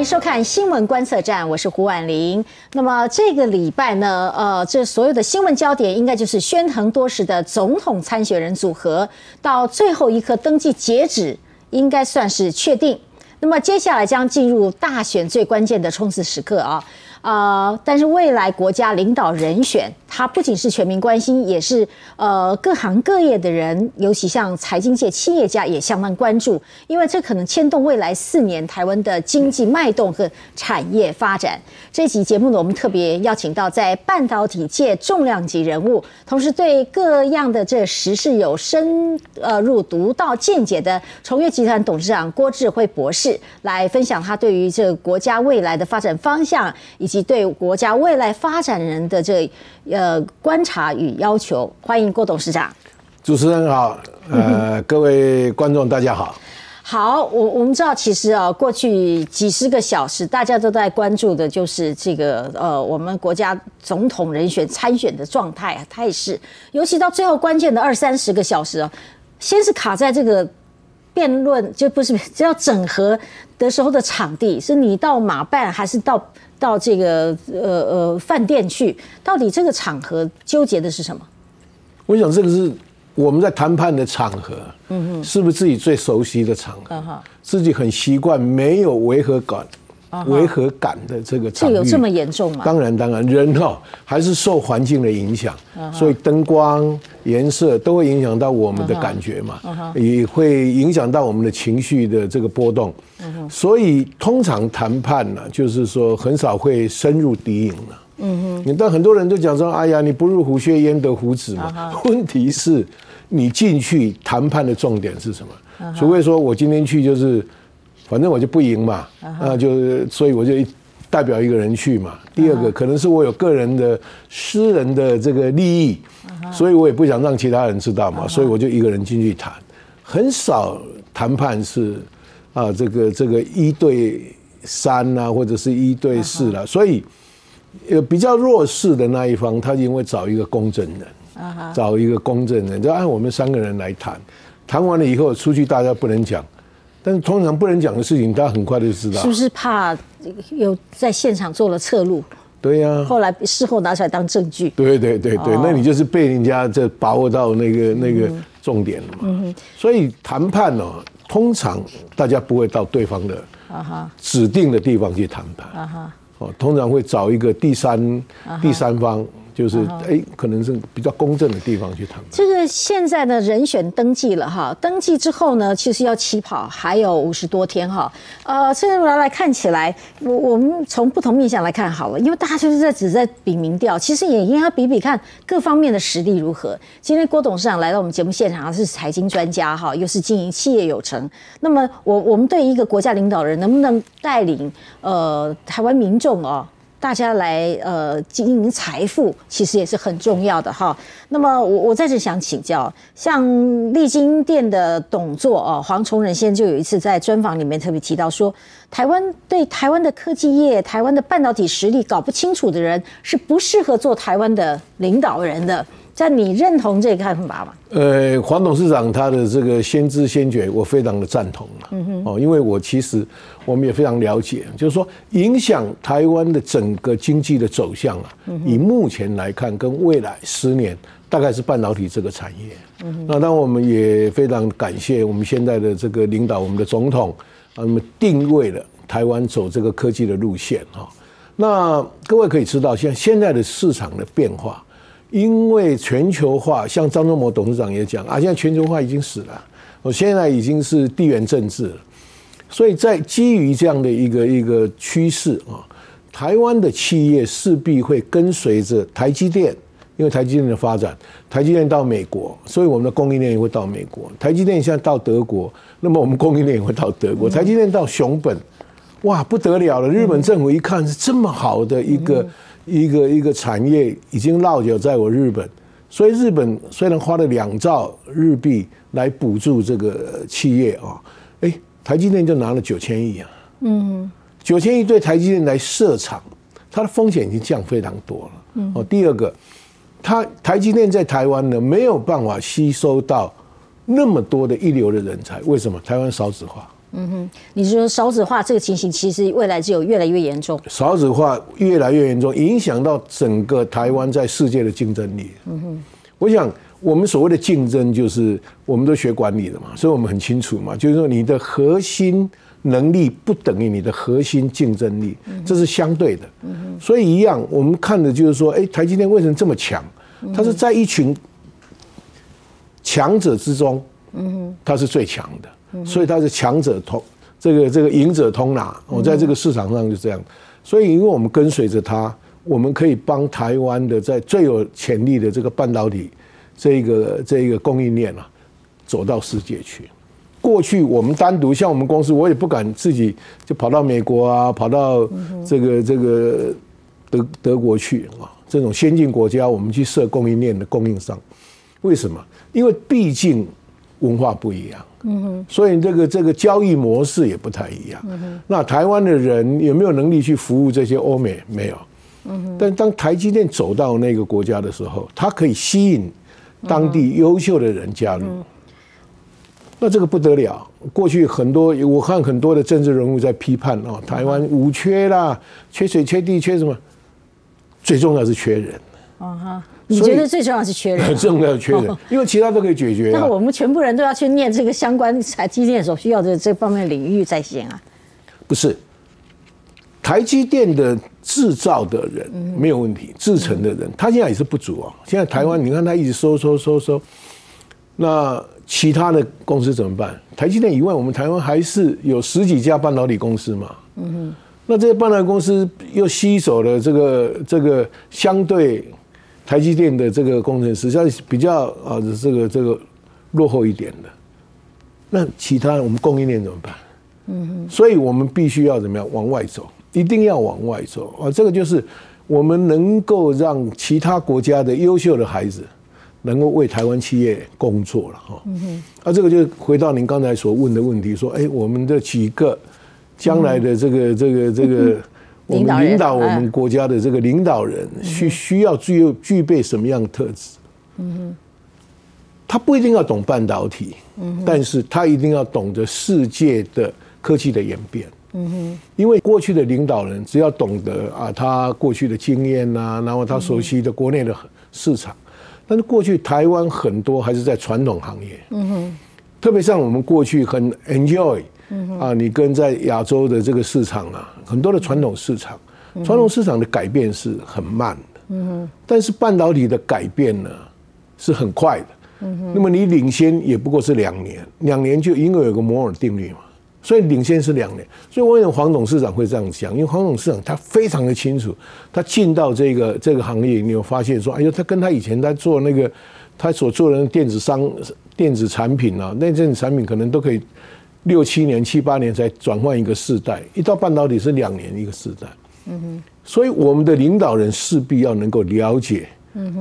欢迎收看新闻观测站，我是胡婉玲。那么这个礼拜呢，呃，这所有的新闻焦点应该就是喧腾多时的总统参选人组合，到最后一刻登记截止，应该算是确定。那么接下来将进入大选最关键的冲刺时刻啊。呃，但是未来国家领导人选，它不仅是全民关心，也是呃各行各业的人，尤其像财经界企业家也相当关注，因为这可能牵动未来四年台湾的经济脉动和产业发展。这集节目呢，我们特别邀请到在半导体界重量级人物，同时对各样的这时事有深呃入独到见解的崇越集团董事长郭智辉博士，来分享他对于这个国家未来的发展方向以及对国家未来发展人的这呃观察与要求，欢迎郭董事长。主持人好，呃，各位观众大家好。好，我我们知道，其实啊，过去几十个小时，大家都在关注的就是这个呃，我们国家总统人选参选的状态啊态势，尤其到最后关键的二三十个小时啊，先是卡在这个辩论，就不是只要整合的时候的场地，是你到马办还是到？到这个呃呃饭店去，到底这个场合纠结的是什么？我想这个是我们在谈判的场合，嗯哼，是不是自己最熟悉的场合？自己很习惯没有违和感。违和感的这个这有这么严重吗？当然，当然，人哈还是受环境的影响，所以灯光、颜色都会影响到我们的感觉嘛，也会影响到我们的情绪的这个波动。所以，通常谈判呢，就是说很少会深入敌营了。嗯哼，但很多人都讲说：“哎呀，你不入虎穴焉得虎子嘛。” 问题是，你进去谈判的重点是什么？除非说我今天去就是。反正我就不赢嘛，那就所以我就代表一个人去嘛。第二个可能是我有个人的私人的这个利益，所以我也不想让其他人知道嘛，所以我就一个人进去谈。很少谈判是啊，这个这个一对三啊，或者是一对四了。所以有比较弱势的那一方，他因为找一个公证人，找一个公证人，就按我们三个人来谈。谈完了以后出去，大家不能讲。但是通常不能讲的事情，大家很快就知道。是不是怕有在现场做了侧录？对呀。后来事后拿出来当证据。对对对对，那你就是被人家这把握到那个那个重点了嘛。嗯所以谈判呢，通常大家不会到对方的指定的地方去谈判。啊哈。哦，通常会找一个第三第三方。就是哎，可能是比较公正的地方去谈。这个现在的人选登记了哈，登记之后呢，其实要起跑还有五十多天哈。呃，现在来来看起来，我我们从不同面向来看好了，因为大家就是在只在比民调，其实也应该比比看各方面的实力如何。今天郭董事长来到我们节目现场，是财经专家哈，又是经营企业有成。那么我我们对一个国家领导人能不能带领呃台湾民众哦？大家来呃经营财富，其实也是很重要的哈。那么我我在这想请教，像丽晶店的董座哦，黄崇仁先生就有一次在专访里面特别提到说，台湾对台湾的科技业、台湾的半导体实力搞不清楚的人，是不适合做台湾的领导人的。但你认同这个看法吗？呃，黄董事长他的这个先知先觉，我非常的赞同了。嗯哼，哦，因为我其实我们也非常了解，就是说影响台湾的整个经济的走向啊，以目前来看，跟未来十年大概是半导体这个产业。嗯哼，那当然我们也非常感谢我们现在的这个领导，我们的总统啊，那么定位了台湾走这个科技的路线哈。那各位可以知道，像现在的市场的变化。因为全球化，像张忠谋董事长也讲啊，现在全球化已经死了，我现在已经是地缘政治了，所以在基于这样的一个一个趋势啊，台湾的企业势必会跟随着台积电，因为台积电的发展，台积电到美国，所以我们的供应链也会到美国，台积电现在到德国，那么我们供应链也会到德国，台积电到熊本，哇，不得了了，日本政府一看是这么好的一个。一个一个产业已经落脚在我日本，所以日本虽然花了两兆日币来补助这个企业啊，哎，台积电就拿了九千亿啊，嗯，九千亿对台积电来设厂，它的风险已经降非常多了。嗯，哦，第二个，它台积电在台湾呢没有办法吸收到那么多的一流的人才，为什么？台湾少子化，嗯哼你是说少子化这个情形，其实未来只有越来越严重。少子化越来越严重，影响到整个台湾在世界的竞争力。嗯哼，我想我们所谓的竞争，就是我们都学管理的嘛，所以我们很清楚嘛，就是说你的核心能力不等于你的核心竞争力，这是相对的。嗯哼，所以一样，我们看的就是说，哎，台积电为什么这么强？它是在一群强者之中，嗯哼，它是最强的。所以它是强者通，这个这个赢者通拿。我在这个市场上就这样。所以因为我们跟随着它，我们可以帮台湾的在最有潜力的这个半导体这个这个供应链啊，走到世界去。过去我们单独像我们公司，我也不敢自己就跑到美国啊，跑到这个这个德德国去啊，这种先进国家我们去设供应链的供应商。为什么？因为毕竟文化不一样。嗯哼，所以这个这个交易模式也不太一样。嗯哼，那台湾的人有没有能力去服务这些欧美？没有。嗯哼，但当台积电走到那个国家的时候，它可以吸引当地优秀的人加入。那这个不得了。过去很多我看很多的政治人物在批判哦，台湾五缺啦，缺水、缺地、缺什么？最重要是缺人。啊哈。你觉得最重要是缺人？很重要缺人，因为其他都可以解决。那我们全部人都要去念这个相关台积电所需要的这方面领域在先啊？不是，台积电的制造的人没有问题，制成的人他现在也是不足啊。现在台湾你看他一直收收收收，那其他的公司怎么办？台积电以外，我们台湾还是有十几家半导体公司嘛。嗯哼，那这些半导体公司又吸走了这个这个相对。台积电的这个工程师，像比较啊，这个这个落后一点的，那其他我们供应链怎么办？嗯哼，所以我们必须要怎么样往外走，一定要往外走啊！这个就是我们能够让其他国家的优秀的孩子能够为台湾企业工作了哈。嗯哼，啊，这个就回到您刚才所问的问题，说，哎，我们的几个将来的这个这个这个。我们领导我们国家的这个领导人需需要具有具备什么样的特质？嗯哼，他不一定要懂半导体，嗯但是他一定要懂得世界的科技的演变。嗯哼，因为过去的领导人只要懂得啊，他过去的经验呐，然后他熟悉的国内的市场，但是过去台湾很多还是在传统行业。嗯哼，特别像我们过去很 enjoy。啊，你跟在亚洲的这个市场啊，很多的传统市场，传统市场的改变是很慢的。嗯哼。但是半导体的改变呢，是很快的。嗯哼。那么你领先也不过是两年，两年就因为有个摩尔定律嘛，所以领先是两年。所以为什么黄董事长会这样讲？因为黄董事长他非常的清楚，他进到这个这个行业，你有发现说，哎呦，他跟他以前在做那个他所做的电子商电子产品啊，那电子产品可能都可以。六七年、七八年才转换一个世代，一到半导体是两年一个世代。嗯哼，所以我们的领导人势必要能够了解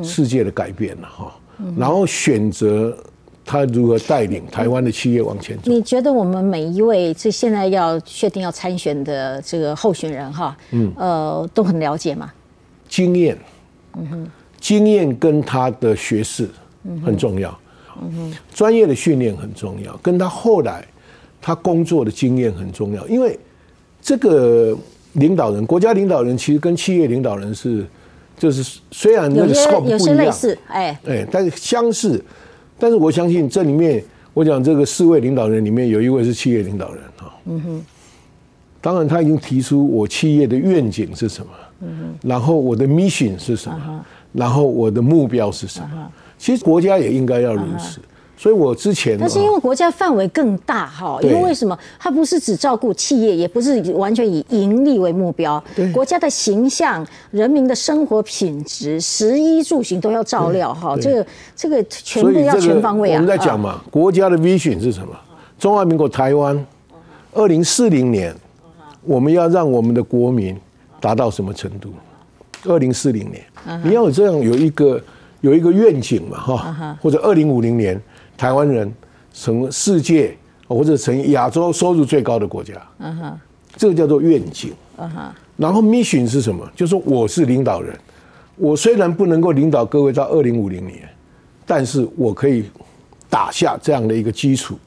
世界的改变了哈，然后选择他如何带领台湾的企业往前走。你觉得我们每一位这现在要确定要参选的这个候选人哈，嗯，呃，都很了解吗？经验，嗯哼，经验跟他的学识很重要，嗯哼，专业的训练很重要，跟他后来。他工作的经验很重要，因为这个领导人，国家领导人其实跟企业领导人是，就是虽然那个 scope 不一样，哎哎，但是相似。但是我相信这里面，我讲这个四位领导人里面有一位是企业领导人啊。嗯哼。当然他已经提出我企业的愿景是什么，嗯哼。然后我的 mission 是什么，然后我的目标是什么。其实国家也应该要如此。所以我之前，但是因为国家范围更大哈，因为为什么？它不是只照顾企业，也不是完全以盈利为目标。国家的形象、人民的生活品质、食衣住行都要照料哈。这个这个全部要全方位啊。我们在讲嘛，国家的 vision 是什么？中华民国台湾二零四零年，我们要让我们的国民达到什么程度？二零四零年，你要有这样有一个有一个愿景嘛哈，或者二零五零年。台湾人成世界或者成亚洲收入最高的国家，嗯哼，这个叫做愿景，嗯哼。然后 mission 是什么？就是说我是领导人，我虽然不能够领导各位到二零五零年，但是我可以打下这样的一个基础，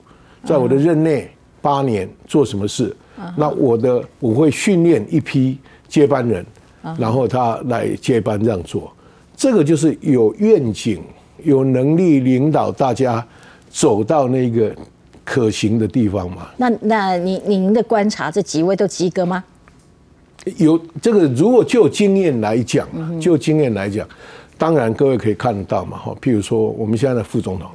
在我的任内八年做什么事，那我的我会训练一批接班人，然后他来接班这样做，这个就是有愿景、有能力领导大家走到那个可行的地方嘛。那那您您的观察，这几位都及格吗？有这个，如果就经验来讲，就经验来讲，当然各位可以看得到嘛，哈，譬如说我们现在的副总统，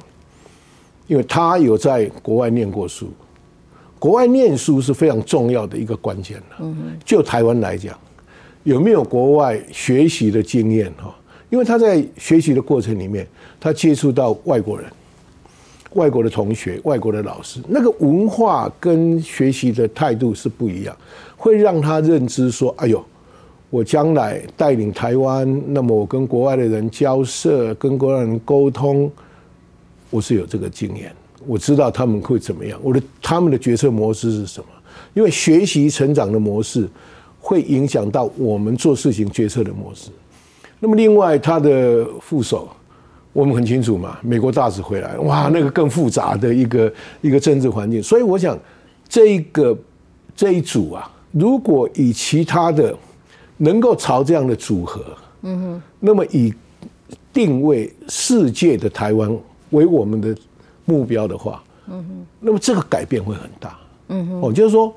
因为他有在国外念过书，国外念书是非常重要的一个关键的。就台湾来讲，有没有国外学习的经验哈？因为他在学习的过程里面，他接触到外国人、外国的同学、外国的老师，那个文化跟学习的态度是不一样。会让他认知说：“哎呦，我将来带领台湾，那么我跟国外的人交涉，跟国外人沟通，我是有这个经验，我知道他们会怎么样，我的他们的决策模式是什么？因为学习成长的模式会影响到我们做事情决策的模式。那么另外，他的副手，我们很清楚嘛，美国大使回来，哇，那个更复杂的一个一个政治环境，所以我想这一个这一组啊。”如果以其他的能够朝这样的组合，嗯哼，那么以定位世界的台湾为我们的目标的话，嗯哼，那么这个改变会很大，嗯哼，哦，就是说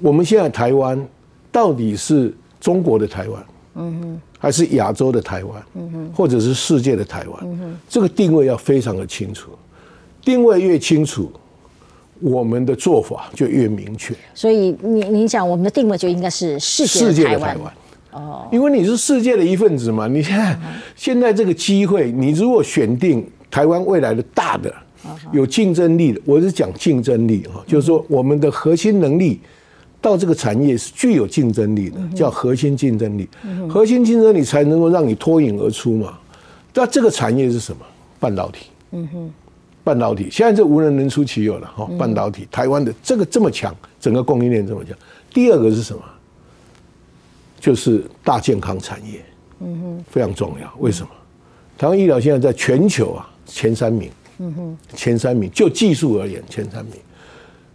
我们现在台湾到底是中国的台湾，嗯哼，还是亚洲的台湾，嗯哼，或者是世界的台湾，嗯哼，这个定位要非常的清楚，定位越清楚。我们的做法就越明确，所以你你讲我们的定位就应该是世界的台湾。哦，因为你是世界的一份子嘛。你看现在这个机会，你如果选定台湾未来的大的有竞争力的，我是讲竞争力哈，就是说我们的核心能力到这个产业是具有竞争力的，叫核心竞争力。核心竞争力才能够让你脱颖而出嘛。那这个产业是什么？半导体。嗯哼。半导体现在这无人能出其右了哈，半导体台湾的这个这么强，整个供应链这么强。第二个是什么？就是大健康产业，嗯哼，非常重要。为什么？台湾医疗现在在全球啊前三名，嗯哼，前三名就技术而言前三名。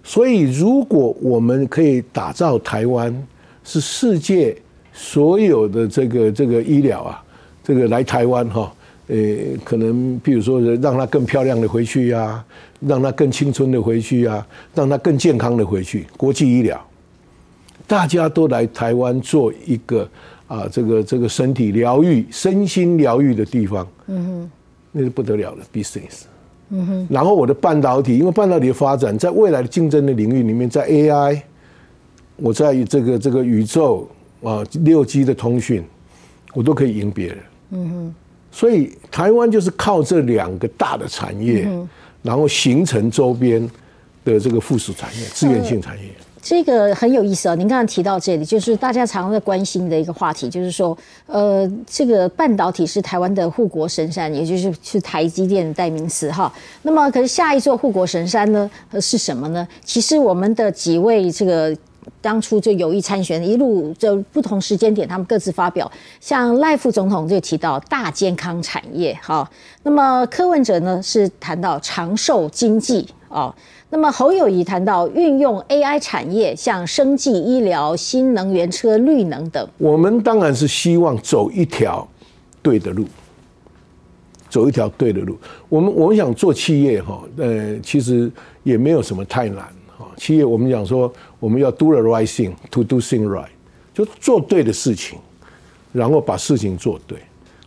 所以如果我们可以打造台湾是世界所有的这个这个医疗啊，这个来台湾哈。呃，可能比如说让他更漂亮的回去呀，让他更青春的回去呀，让他更健康的回去。国际医疗，大家都来台湾做一个啊，这个这个身体疗愈、身心疗愈的地方。嗯哼，那是不得了的 business。嗯哼，然后我的半导体，因为半导体的发展，在未来的竞争的领域里面，在 AI，我在这个这个宇宙啊，六 G 的通讯，我都可以赢别人。嗯哼。所以台湾就是靠这两个大的产业，然后形成周边的这个附属产业、资源性产业。这个很有意思啊！您刚刚提到这里，就是大家常常在关心的一个话题，就是说，呃，这个半导体是台湾的护国神山，也就是是台积电的代名词哈。那么，可是下一座护国神山呢，是什么呢？其实我们的几位这个。当初就有意参选，一路就不同时间点，他们各自发表。像赖副总统就提到大健康产业，哈。那么柯文哲呢是谈到长寿经济，哦。那么侯友谊谈到运用 AI 产业，像生技医疗、新能源车、绿能等。我们当然是希望走一条对的路，走一条对的路。我们我们想做企业，哈，呃，其实也没有什么太难。企业，我们讲说，我们要 do the right thing，to do thing right，就做对的事情，然后把事情做对。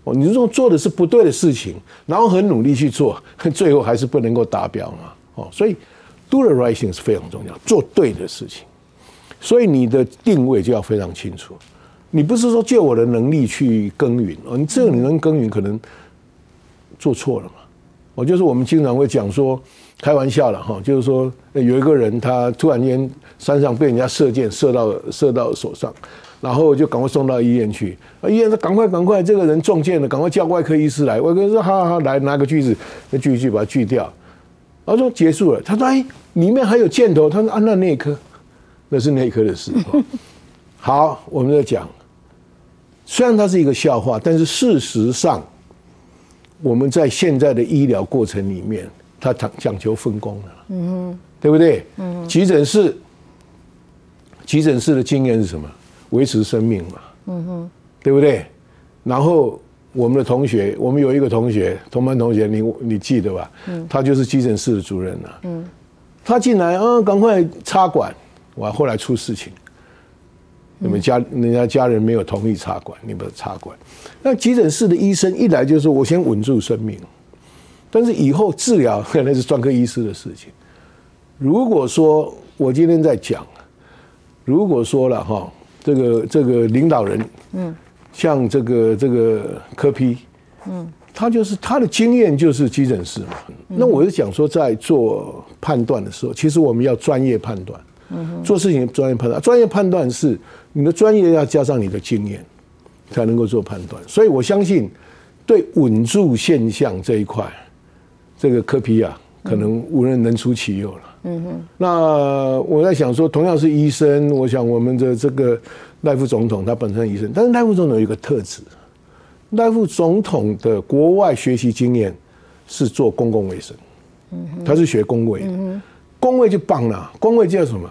哦，你如果做的是不对的事情，然后很努力去做，最后还是不能够达标嘛。哦，所以 do the right thing 是非常重要，做对的事情。所以你的定位就要非常清楚。你不是说借我的能力去耕耘哦，你这个你能耕耘，可能做错了嘛。我就是我们经常会讲说。开玩笑了哈，就是说有一个人他突然间山上被人家射箭射到射到手上，然后就赶快送到医院去啊。医院说赶快赶快，这个人中箭了，赶快叫外科医师来。外科说好好好，来拿个锯子，那锯锯把它锯掉。然后说结束了，他说哎，里面还有箭头。他说啊，那内科，那是内科的事。好，我们在讲，虽然它是一个笑话，但是事实上，我们在现在的医疗过程里面。它讲讲求分工的，嗯哼，对不对？嗯，急诊室，急诊室的经验是什么？维持生命嘛，嗯哼，对不对？然后我们的同学，我们有一个同学，同班同学，你你记得吧？嗯，他就是急诊室的主任了，嗯，他进来啊，赶快插管，哇，后来出事情。你们家人家家人没有同意插管，你们插管。那急诊室的医生一来就是我先稳住生命，但是以后治疗 那是专科医师的事情。如果说我今天在讲，如果说了哈，这个这个领导人，嗯，像这个这个科批，嗯，他就是他的经验就是急诊室嘛。那我是讲说，在做判断的时候，其实我们要专业判断，嗯做事情专业判断，专业判断是。你的专业要加上你的经验，才能够做判断。所以我相信，对稳住现象这一块，这个科皮啊，可能无人能出其右了。嗯哼。那我在想说，同样是医生，我想我们的这个赖副总统他本身医生，但是赖副总统有一个特质，赖副总统的国外学习经验是做公共卫生，嗯他是学公卫，嗯公卫就棒了，公卫叫什么？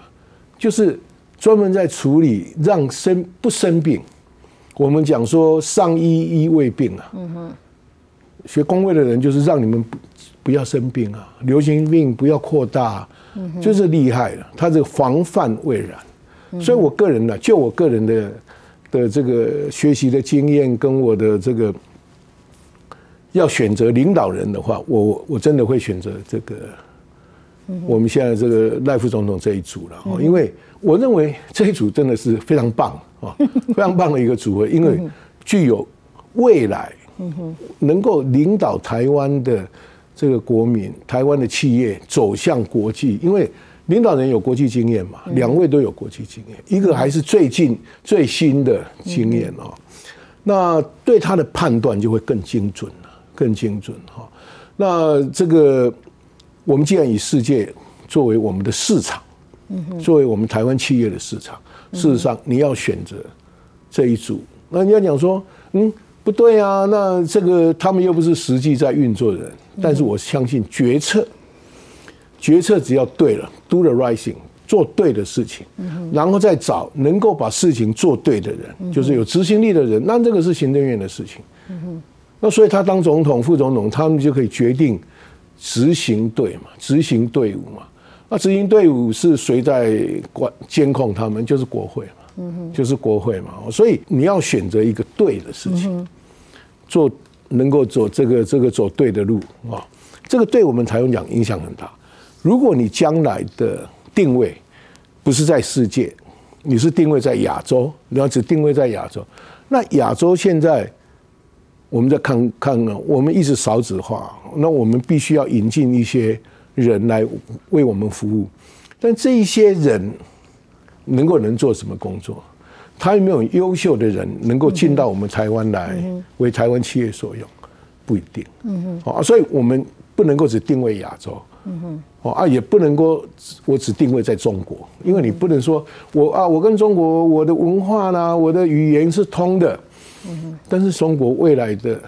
就是。专门在处理让生不生病，我们讲说上医医未病啊。嗯哼，学工位的人就是让你们不不要生病啊，流行病不要扩大，就是厉害了。他这个防范未然，所以我个人呢，就我个人的的这个学习的经验跟我的这个要选择领导人的话，我我真的会选择这个。我们现在这个赖副总统这一组了，因为我认为这一组真的是非常棒啊，非常棒的一个组合，因为具有未来，能够领导台湾的这个国民、台湾的企业走向国际。因为领导人有国际经验嘛，两位都有国际经验，一个还是最近最新的经验哦，那对他的判断就会更精准了，更精准哈。那这个。我们既然以世界作为我们的市场，作为我们台湾企业的市场，事实上你要选择这一组，那你要讲说，嗯，不对啊，那这个他们又不是实际在运作的人，但是我相信决策，决策只要对了，do the right thing，做对的事情，然后再找能够把事情做对的人，就是有执行力的人，那这个是行政院的事情。那所以他当总统、副总统，他们就可以决定。执行队嘛，执行队伍嘛，那执行队伍是谁在管监控他们？就是国会嘛，嗯就是国会嘛。所以你要选择一个对的事情，做能够走这个这个走对的路啊，这个对我们台湾讲影响很大。如果你将来的定位不是在世界，你是定位在亚洲，你要只定位在亚洲，那亚洲现在。我们在看看啊，我们一直少子化，那我们必须要引进一些人来为我们服务。但这一些人能够能做什么工作？他有没有优秀的人能够进到我们台湾来为台湾企业所用？不一定。嗯哼。啊，所以我们不能够只定位亚洲。嗯哼。哦啊，也不能够我只定位在中国，因为你不能说我啊，我跟中国我的文化啦，我的语言是通的。但是中国未来的，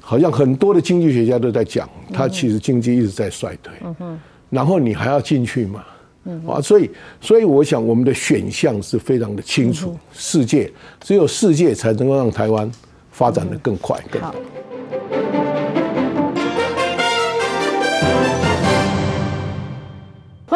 好像很多的经济学家都在讲，它其实经济一直在衰退。嗯然后你还要进去嘛？嗯。啊，所以，所以我想我们的选项是非常的清楚。世界只有世界才能够让台湾发展的更快更好。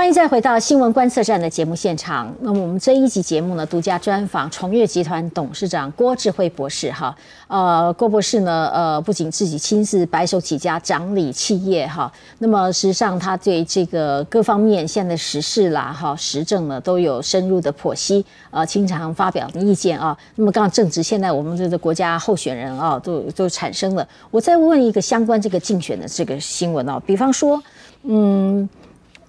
欢迎再回到新闻观测站的节目现场。那么我们这一集节目呢，独家专访崇越集团董事长郭智慧博士。哈，呃，郭博士呢，呃，不仅自己亲自白手起家掌理企业，哈，那么实际上他对这个各方面现在时事啦，哈，时政呢，都有深入的剖析，呃，经常发表意见啊。那么刚正值现在我们这个国家候选人啊，都都产生了。我再问一个相关这个竞选的这个新闻哦，比方说，嗯。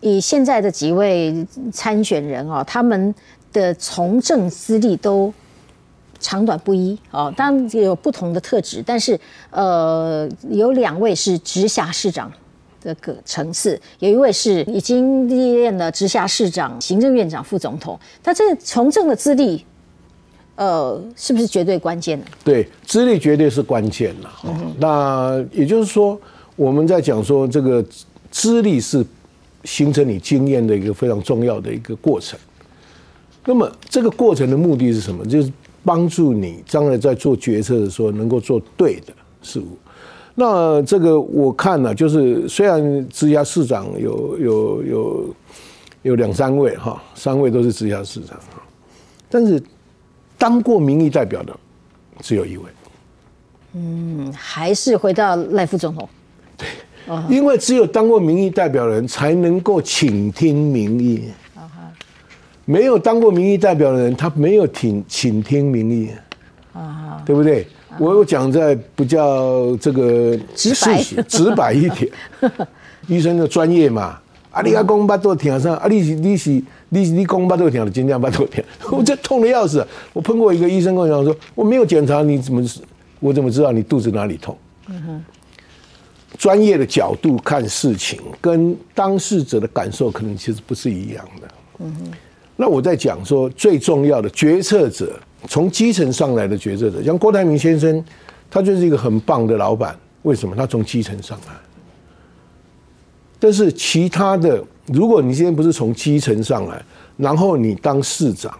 以现在的几位参选人哦，他们的从政资历都长短不一哦，当然有不同的特质，但是呃，有两位是直辖市长的个层次，有一位是已经历练了直辖市长、行政院长、副总统，他这从政的资历，呃，是不是绝对关键呢？对，资历绝对是关键了。那也就是说，我们在讲说这个。资历是形成你经验的一个非常重要的一个过程。那么这个过程的目的是什么？就是帮助你将来在做决策的时候能够做对的事物。那这个我看呢，就是虽然直辖市长有有有有两三位哈，三位都是直辖市长，但是当过民意代表的只有一位。嗯，还是回到赖副总统。对，因为只有当过民意代表的人才能够倾听民意。没有当过民意代表的人，他没有听倾听民意。啊，对不对？我有讲在比较这个直白直白一点，医生的专业嘛。啊，你阿公巴都听上，啊，你是你是你是你公巴都听了，今天巴都听，我这痛的要死。我碰过一个医生跟我讲说，我没有检查，你怎么我怎么知道你肚子哪里痛？嗯哼，专业的角度看事情，跟当事者的感受可能其实不是一样的。嗯哼，那我在讲说最重要的决策者。从基层上来的决策者，像郭台铭先生，他就是一个很棒的老板。为什么？他从基层上来。但是其他的，如果你今天不是从基层上来，然后你当市长，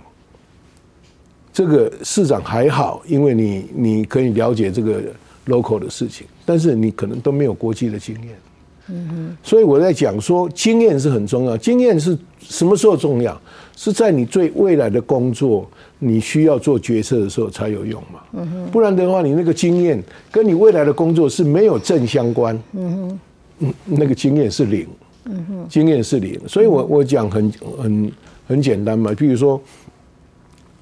这个市长还好，因为你你可以了解这个 local 的事情，但是你可能都没有国际的经验。嗯哼。所以我在讲说，经验是很重要。经验是什么时候重要？是在你最未来的工作。你需要做决策的时候才有用嘛？不然的话，你那个经验跟你未来的工作是没有正相关。嗯哼，那个经验是零。嗯哼，经验是零。所以我我讲很很很简单嘛。比如说，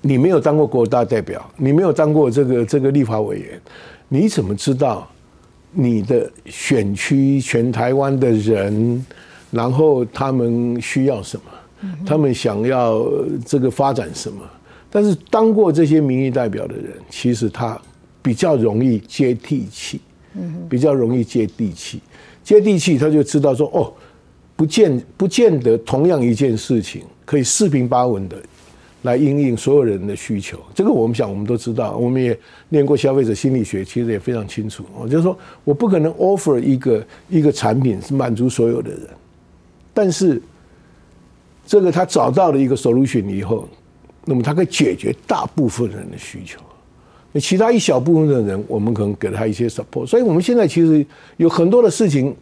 你没有当过国大代表，你没有当过这个这个立法委员，你怎么知道你的选区全台湾的人，然后他们需要什么？他们想要这个发展什么？但是当过这些民意代表的人，其实他比较容易接地气，嗯，比较容易接地气，接地气他就知道说哦，不见不见得同样一件事情可以四平八稳的来应应所有人的需求。这个我们想我们都知道，我们也念过消费者心理学，其实也非常清楚。我就是说我不可能 offer 一个一个产品是满足所有的人，但是这个他找到了一个 solution 以后。那么他可以解决大部分人的需求，那其他一小部分的人，我们可能给他一些 support。所以，我们现在其实有很多的事情，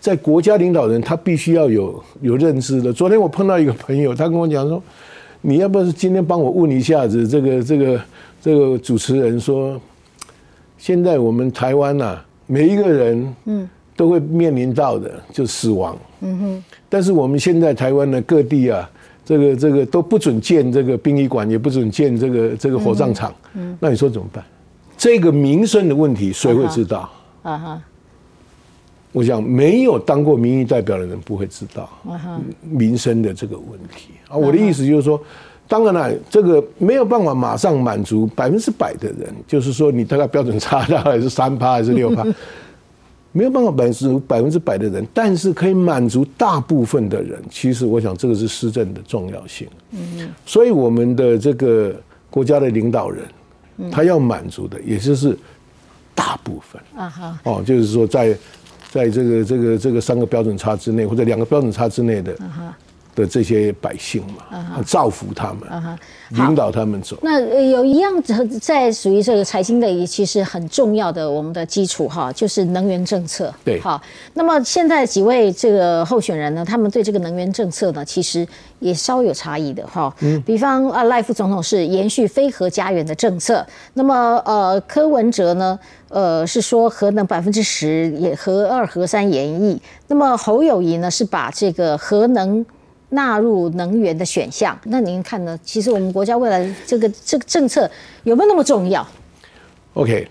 在国家领导人他必须要有有认知的。昨天我碰到一个朋友，他跟我讲说：“你要不是今天帮我问一下子，这个这个这个主持人说，现在我们台湾呐，每一个人嗯都会面临到的就死亡，嗯哼，但是我们现在台湾的各地啊。”这个这个都不准建这个殡仪馆，也不准建这个这个火葬场。嗯，那你说怎么办？这个民生的问题谁会知道？啊哈！我想没有当过民意代表的人不会知道民生的这个问题啊。我的意思就是说，当然了，这个没有办法马上满足百分之百的人，就是说你大概标准差大概是三趴还是六趴。没有办法满足百分之百的人，但是可以满足大部分的人。其实，我想这个是施政的重要性。嗯，所以我们的这个国家的领导人，他要满足的，也就是大部分。啊哈。哦，就是说，在在这个这个这个三个标准差之内，或者两个标准差之内的。的这些百姓嘛，造福他们，引导他们走。那有一样在属于这个财经的，其实很重要的我们的基础哈，就是能源政策。对，好。那么现在几位这个候选人呢，他们对这个能源政策呢，其实也稍有差异的哈。嗯。比方啊，赖副总统是延续非核家园的政策，那么呃，柯文哲呢，呃，是说核能百分之十，也核二核三延役。那么侯友谊呢，是把这个核能。纳入能源的选项，那您看呢？其实我们国家未来这个这个政策有没有那么重要？OK，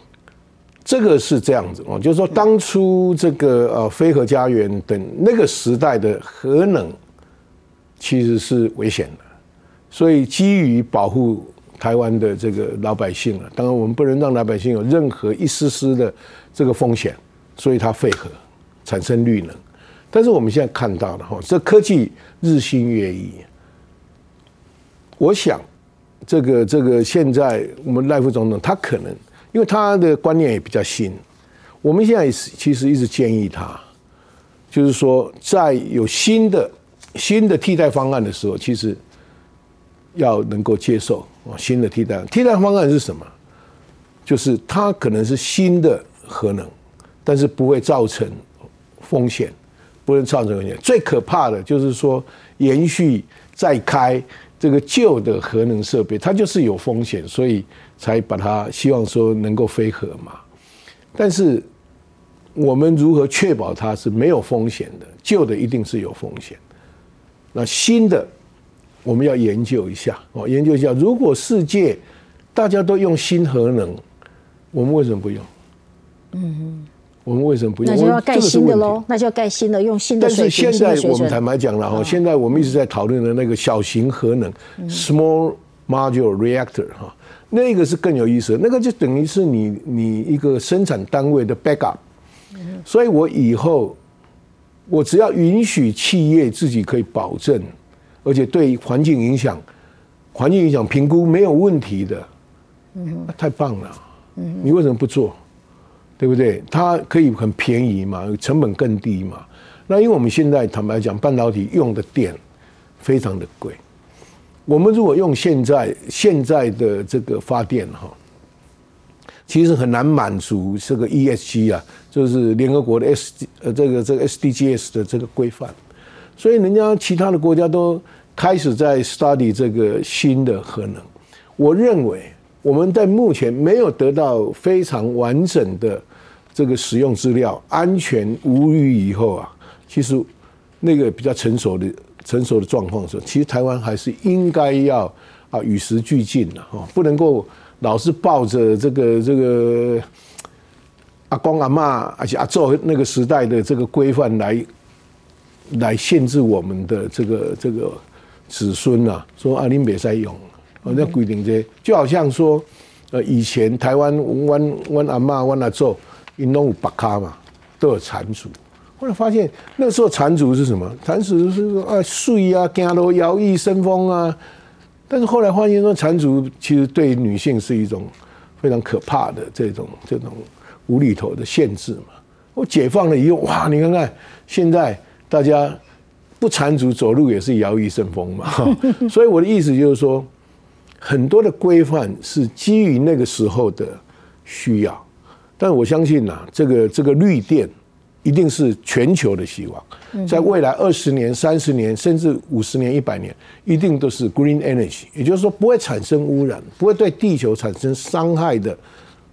这个是这样子哦，就是说当初这个呃飞核家园等那个时代的核能其实是危险的，所以基于保护台湾的这个老百姓啊，当然我们不能让老百姓有任何一丝丝的这个风险，所以它废核产生绿能。但是我们现在看到了哈，这科技日新月异。我想，这个这个现在我们赖副总统他可能，因为他的观念也比较新，我们现在是其实一直建议他，就是说在有新的新的替代方案的时候，其实要能够接受啊新的替代替代方案是什么？就是它可能是新的核能，但是不会造成风险，不会造成风险。最可怕的就是说延续再开这个旧的核能设备，它就是有风险，所以才把它希望说能够飞核嘛。但是我们如何确保它是没有风险的？旧的一定是有风险，那新的我们要研究一下哦，研究一下，如果世界大家都用新核能。我们为什么不用？嗯，我们为什么不用？那就要盖新的喽，那就要盖新的，用新的。但是现在我们坦白讲了哈，现在我们一直在讨论的那个小型核能 （small modular reactor） 哈，那个是更有意思，那个就等于是你你一个生产单位的 backup。所以我以后我只要允许企业自己可以保证，而且对环境影响、环境影响评估没有问题的，嗯，太棒了。嗯你为什么不做？对不对？它可以很便宜嘛，成本更低嘛。那因为我们现在坦白讲，半导体用的电非常的贵。我们如果用现在现在的这个发电哈，其实很难满足这个 ESG 啊，就是联合国的 S 呃这个这个 SDGs 的这个规范。所以人家其他的国家都开始在 study 这个新的核能。我认为。我们在目前没有得到非常完整的这个使用资料，安全无虞以后啊，其实那个比较成熟的成熟的状况时候，其实台湾还是应该要啊与时俱进的哈，不能够老是抱着这个这个阿公阿妈而且阿做那个时代的这个规范来来限制我们的这个这个子孙啊，说阿林别再用。那规定这就好像说，呃，以前台湾湾湾阿妈湾阿祖，因拢有白卡嘛，都有缠足。后来发现那时候缠足是什么？缠足是说啊，睡啊，走路摇曳生风啊。但是后来发现说，缠足其实对女性是一种非常可怕的这种这种无厘头的限制嘛。我解放了以后，哇，你看看现在大家不缠足走路也是摇曳生风嘛。所以我的意思就是说。很多的规范是基于那个时候的需要，但我相信呐，这个这个绿电一定是全球的希望，在未来二十年、三十年，甚至五十年、一百年，一定都是 green energy，也就是说不会产生污染、不会对地球产生伤害的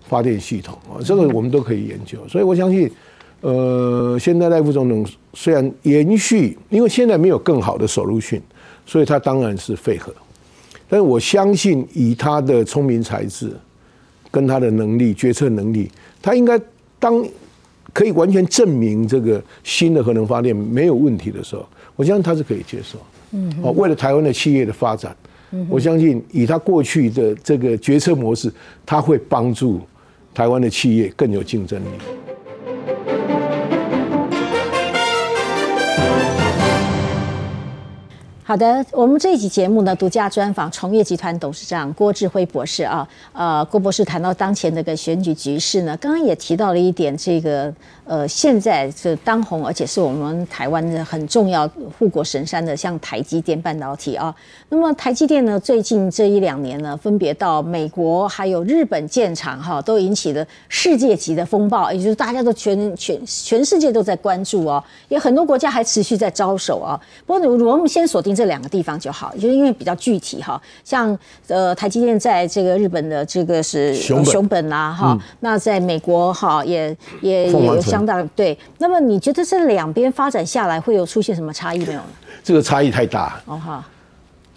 发电系统啊，这个我们都可以研究。所以我相信，呃，现在赖副总统虽然延续，因为现在没有更好的手入讯，所以他当然是废核。但我相信，以他的聪明才智，跟他的能力、决策能力，他应该当可以完全证明这个新的核能发电没有问题的时候，我相信他是可以接受。嗯，哦，为了台湾的企业的发展，我相信以他过去的这个决策模式，他会帮助台湾的企业更有竞争力。好的，我们这一集节目呢，独家专访崇业集团董事长郭志辉博士啊。呃，郭博士谈到当前这个选举局势呢，刚刚也提到了一点，这个呃，现在是当红，而且是我们台湾的很重要护国神山的，像台积电半导体啊。那么台积电呢，最近这一两年呢，分别到美国还有日本建厂哈，都引起了世界级的风暴，也就是大家都全全全世界都在关注哦，也很多国家还持续在招手啊。不过我们先锁定这。这两个地方就好，就是因为比较具体哈，像呃台积电在这个日本的这个是熊本啦哈，那在美国哈也也也有相当对。那么你觉得这两边发展下来会有出现什么差异没有呢？这个差异太大哦哈。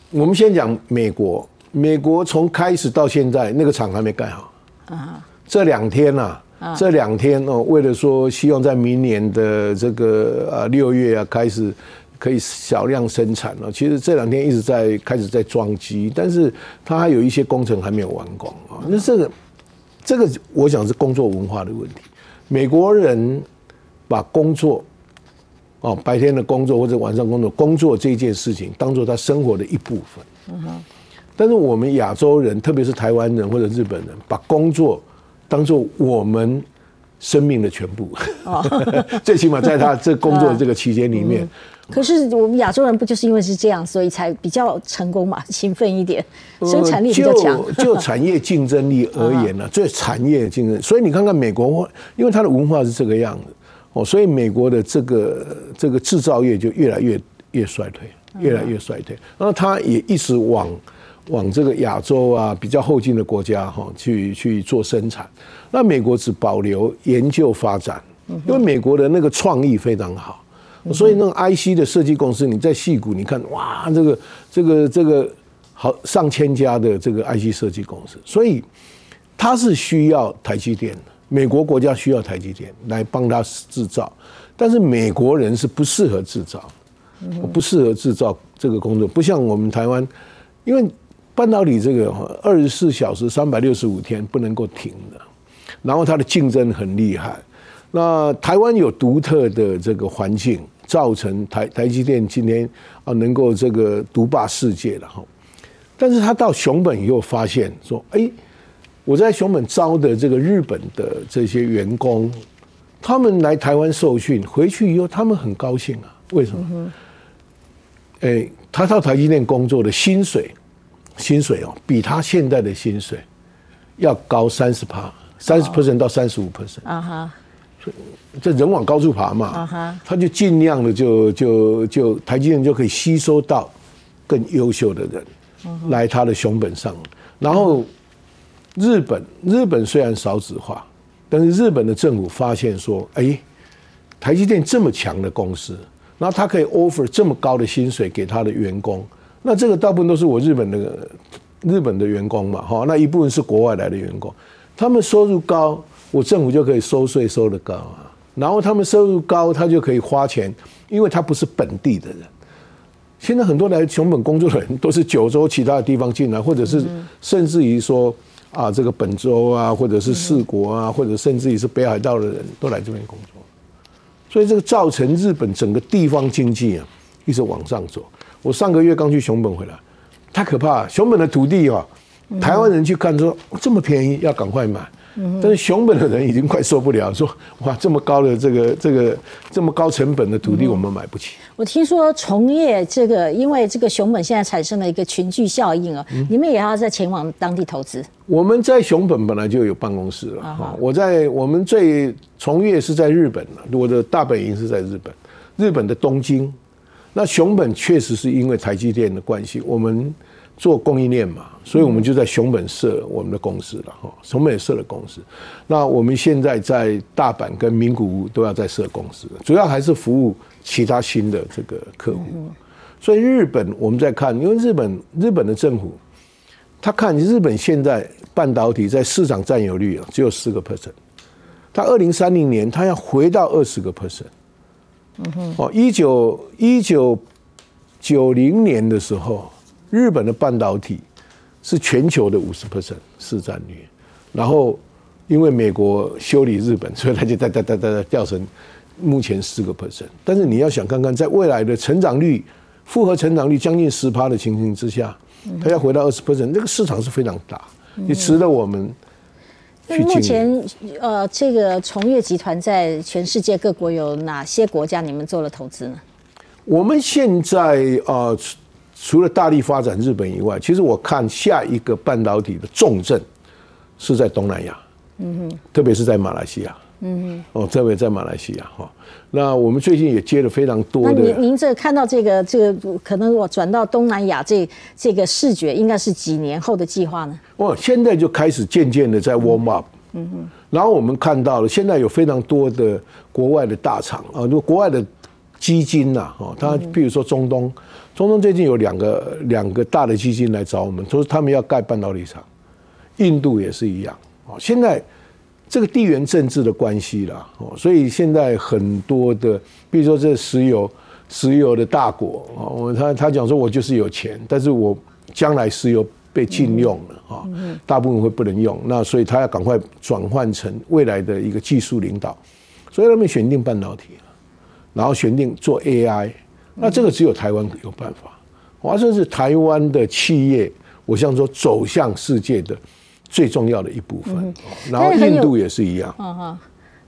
我们先讲美国，美国从开始到现在那个厂还没盖好啊。这两天呐，这两天哦，为了说希望在明年的这个呃六月啊开始。可以小量生产了。其实这两天一直在开始在装机，但是它还有一些工程还没有完工啊。那这个这个，我想是工作文化的问题。美国人把工作哦，白天的工作或者晚上工作，工作这件事情当做他生活的一部分。嗯哼。但是我们亚洲人，特别是台湾人或者日本人，把工作当做我们。生命的全部。最起码在他这工作的这个期间里面。可是我们亚洲人不就是因为是这样，所以才比较成功嘛，勤奋一点，生产力比较强。就产业竞争力而言呢，最产业竞争，所以你看看美国，因为它的文化是这个样子哦，所以美国的这个这个制造业就越来越越衰退，越来越衰退。然后它也一直往往这个亚洲啊比较后进的国家哈去去做生产。那美国只保留研究发展，因为美国的那个创意非常好。所以那个 IC 的设计公司，你在戏谷，你看哇，这个这个这个好上千家的这个 IC 设计公司，所以它是需要台积电的。美国国家需要台积电来帮他制造，但是美国人是不适合制造，不适合制造这个工作，不像我们台湾，因为半导体这个二十四小时三百六十五天不能够停的，然后它的竞争很厉害。那台湾有独特的这个环境。造成台台积电今天啊能够这个独霸世界了哈，但是他到熊本以后发现说，哎，我在熊本招的这个日本的这些员工，他们来台湾受训回去以后，他们很高兴啊，为什么？哎，他到台积电工作的薪水，薪水哦，比他现在的薪水要高三十趴，三十 percent 到三十五 percent 啊哈。这人往高处爬嘛，他就尽量的就就就台积电就可以吸收到更优秀的人来他的熊本上，然后日本日本虽然少子化，但是日本的政府发现说，哎，台积电这么强的公司，然后他可以 offer 这么高的薪水给他的员工，那这个大部分都是我日本的日本的员工嘛，哈，那一部分是国外来的员工，他们收入高。我政府就可以收税收的高啊，然后他们收入高，他就可以花钱，因为他不是本地的人。现在很多来熊本工作的人都是九州其他的地方进来，或者是甚至于说啊，这个本州啊，或者是四国啊，或者甚至于是北海道的人都来这边工作，所以这个造成日本整个地方经济啊一直往上走。我上个月刚去熊本回来，太可怕，熊本的土地啊，台湾人去看说这么便宜，要赶快买。但是熊本的人已经快受不了，说哇这么高的这个这个这么高成本的土地我们买不起。我听说从业这个，因为这个熊本现在产生了一个群聚效应啊，你们也要在前往当地投资。我们在熊本本来就有办公室了啊，我在我们最从业是在日本我的大本营是在日本，日本的东京。那熊本确实是因为台积电的关系，我们。做供应链嘛，所以我们就在熊本设我们的公司了哈。熊本设了公司，那我们现在在大阪跟名古屋都要在设公司，主要还是服务其他新的这个客户。所以日本我们在看，因为日本日本的政府，他看日本现在半导体在市场占有率啊只有四个 percent，他二零三零年他要回到二十个 percent。嗯哼，哦，一九一九九零年的时候。日本的半导体是全球的五十 percent 市占率，然后因为美国修理日本，所以它就哒哒哒哒哒掉成目前四个 percent。但是你要想看看，在未来的成长率复合成长率将近十趴的情形之下，它要回到二十 percent，这个市场是非常大，也值得我们去目前呃，这个崇越集团在全世界各国有哪些国家你们做了投资呢？我们现在呃。除了大力发展日本以外，其实我看下一个半导体的重镇是在东南亚，嗯哼，特别是在马来西亚，嗯哼，哦，特别在马来西亚哈。那我们最近也接了非常多的。您您这看到这个这个，可能我转到东南亚这这个视觉，应该是几年后的计划呢？哦，现在就开始渐渐的在 warm up，嗯哼。然后我们看到了，现在有非常多的国外的大厂啊，如果国外的基金呐，哦，他比如说中东。中东最近有两个两个大的基金来找我们，说他们要盖半导体厂。印度也是一样哦。现在这个地缘政治的关系啦，哦，所以现在很多的，比如说这石油石油的大国哦，我他他讲说我就是有钱，但是我将来石油被禁用了啊，大部分会不能用，那所以他要赶快转换成未来的一个技术领导，所以他们选定半导体然后选定做 AI。那这个只有台湾有办法，华盛是台湾的企业，我想说走向世界的最重要的一部分。然后印度也是一样。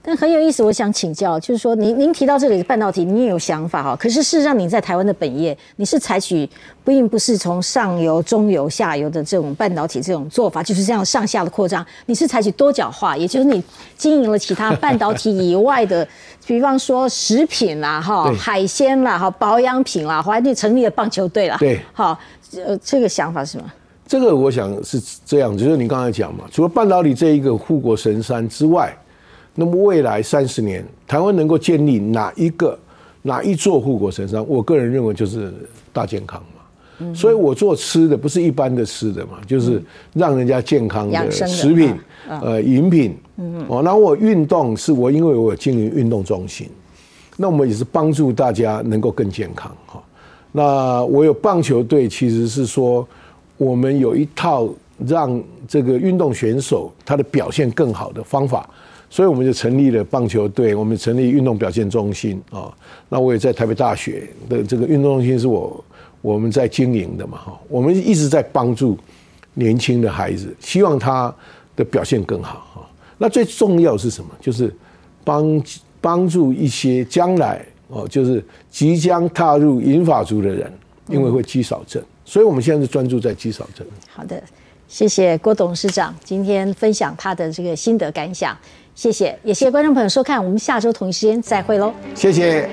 但很有意思，我想请教，就是说您您提到这里的半导体，你也有想法哈，可是事实上你在台湾的本业，你是采取不并不是从上游、中游、下游的这种半导体这种做法，就是这样上下的扩张，你是采取多角化，也就是你经营了其他半导体以外的，比方说食品啦、哈海鲜啦、哈保养品啦，还你成立了棒球队啦，对，好，呃，这个想法是什么？这个我想是这样，就是你刚才讲嘛，除了半导体这一个护国神山之外。那么未来三十年，台湾能够建立哪一个、哪一座护国神山？我个人认为就是大健康嘛。所以我做吃的不是一般的吃的嘛，就是让人家健康的食品、呃饮品。哦，那我运动是我因为我有经营运动中心，那我们也是帮助大家能够更健康哈。那我有棒球队，其实是说我们有一套让这个运动选手他的表现更好的方法。所以我们就成立了棒球队，我们成立运动表现中心啊。那我也在台北大学的这个运动中心是我我们在经营的嘛哈。我们一直在帮助年轻的孩子，希望他的表现更好哈。那最重要是什么？就是帮帮助一些将来哦，就是即将踏入银发族的人，因为会肌少症，所以我们现在是专注在肌少症。好的，谢谢郭董事长今天分享他的这个心得感想。谢谢，也谢谢观众朋友收看，我们下周同一时间再会喽。谢谢。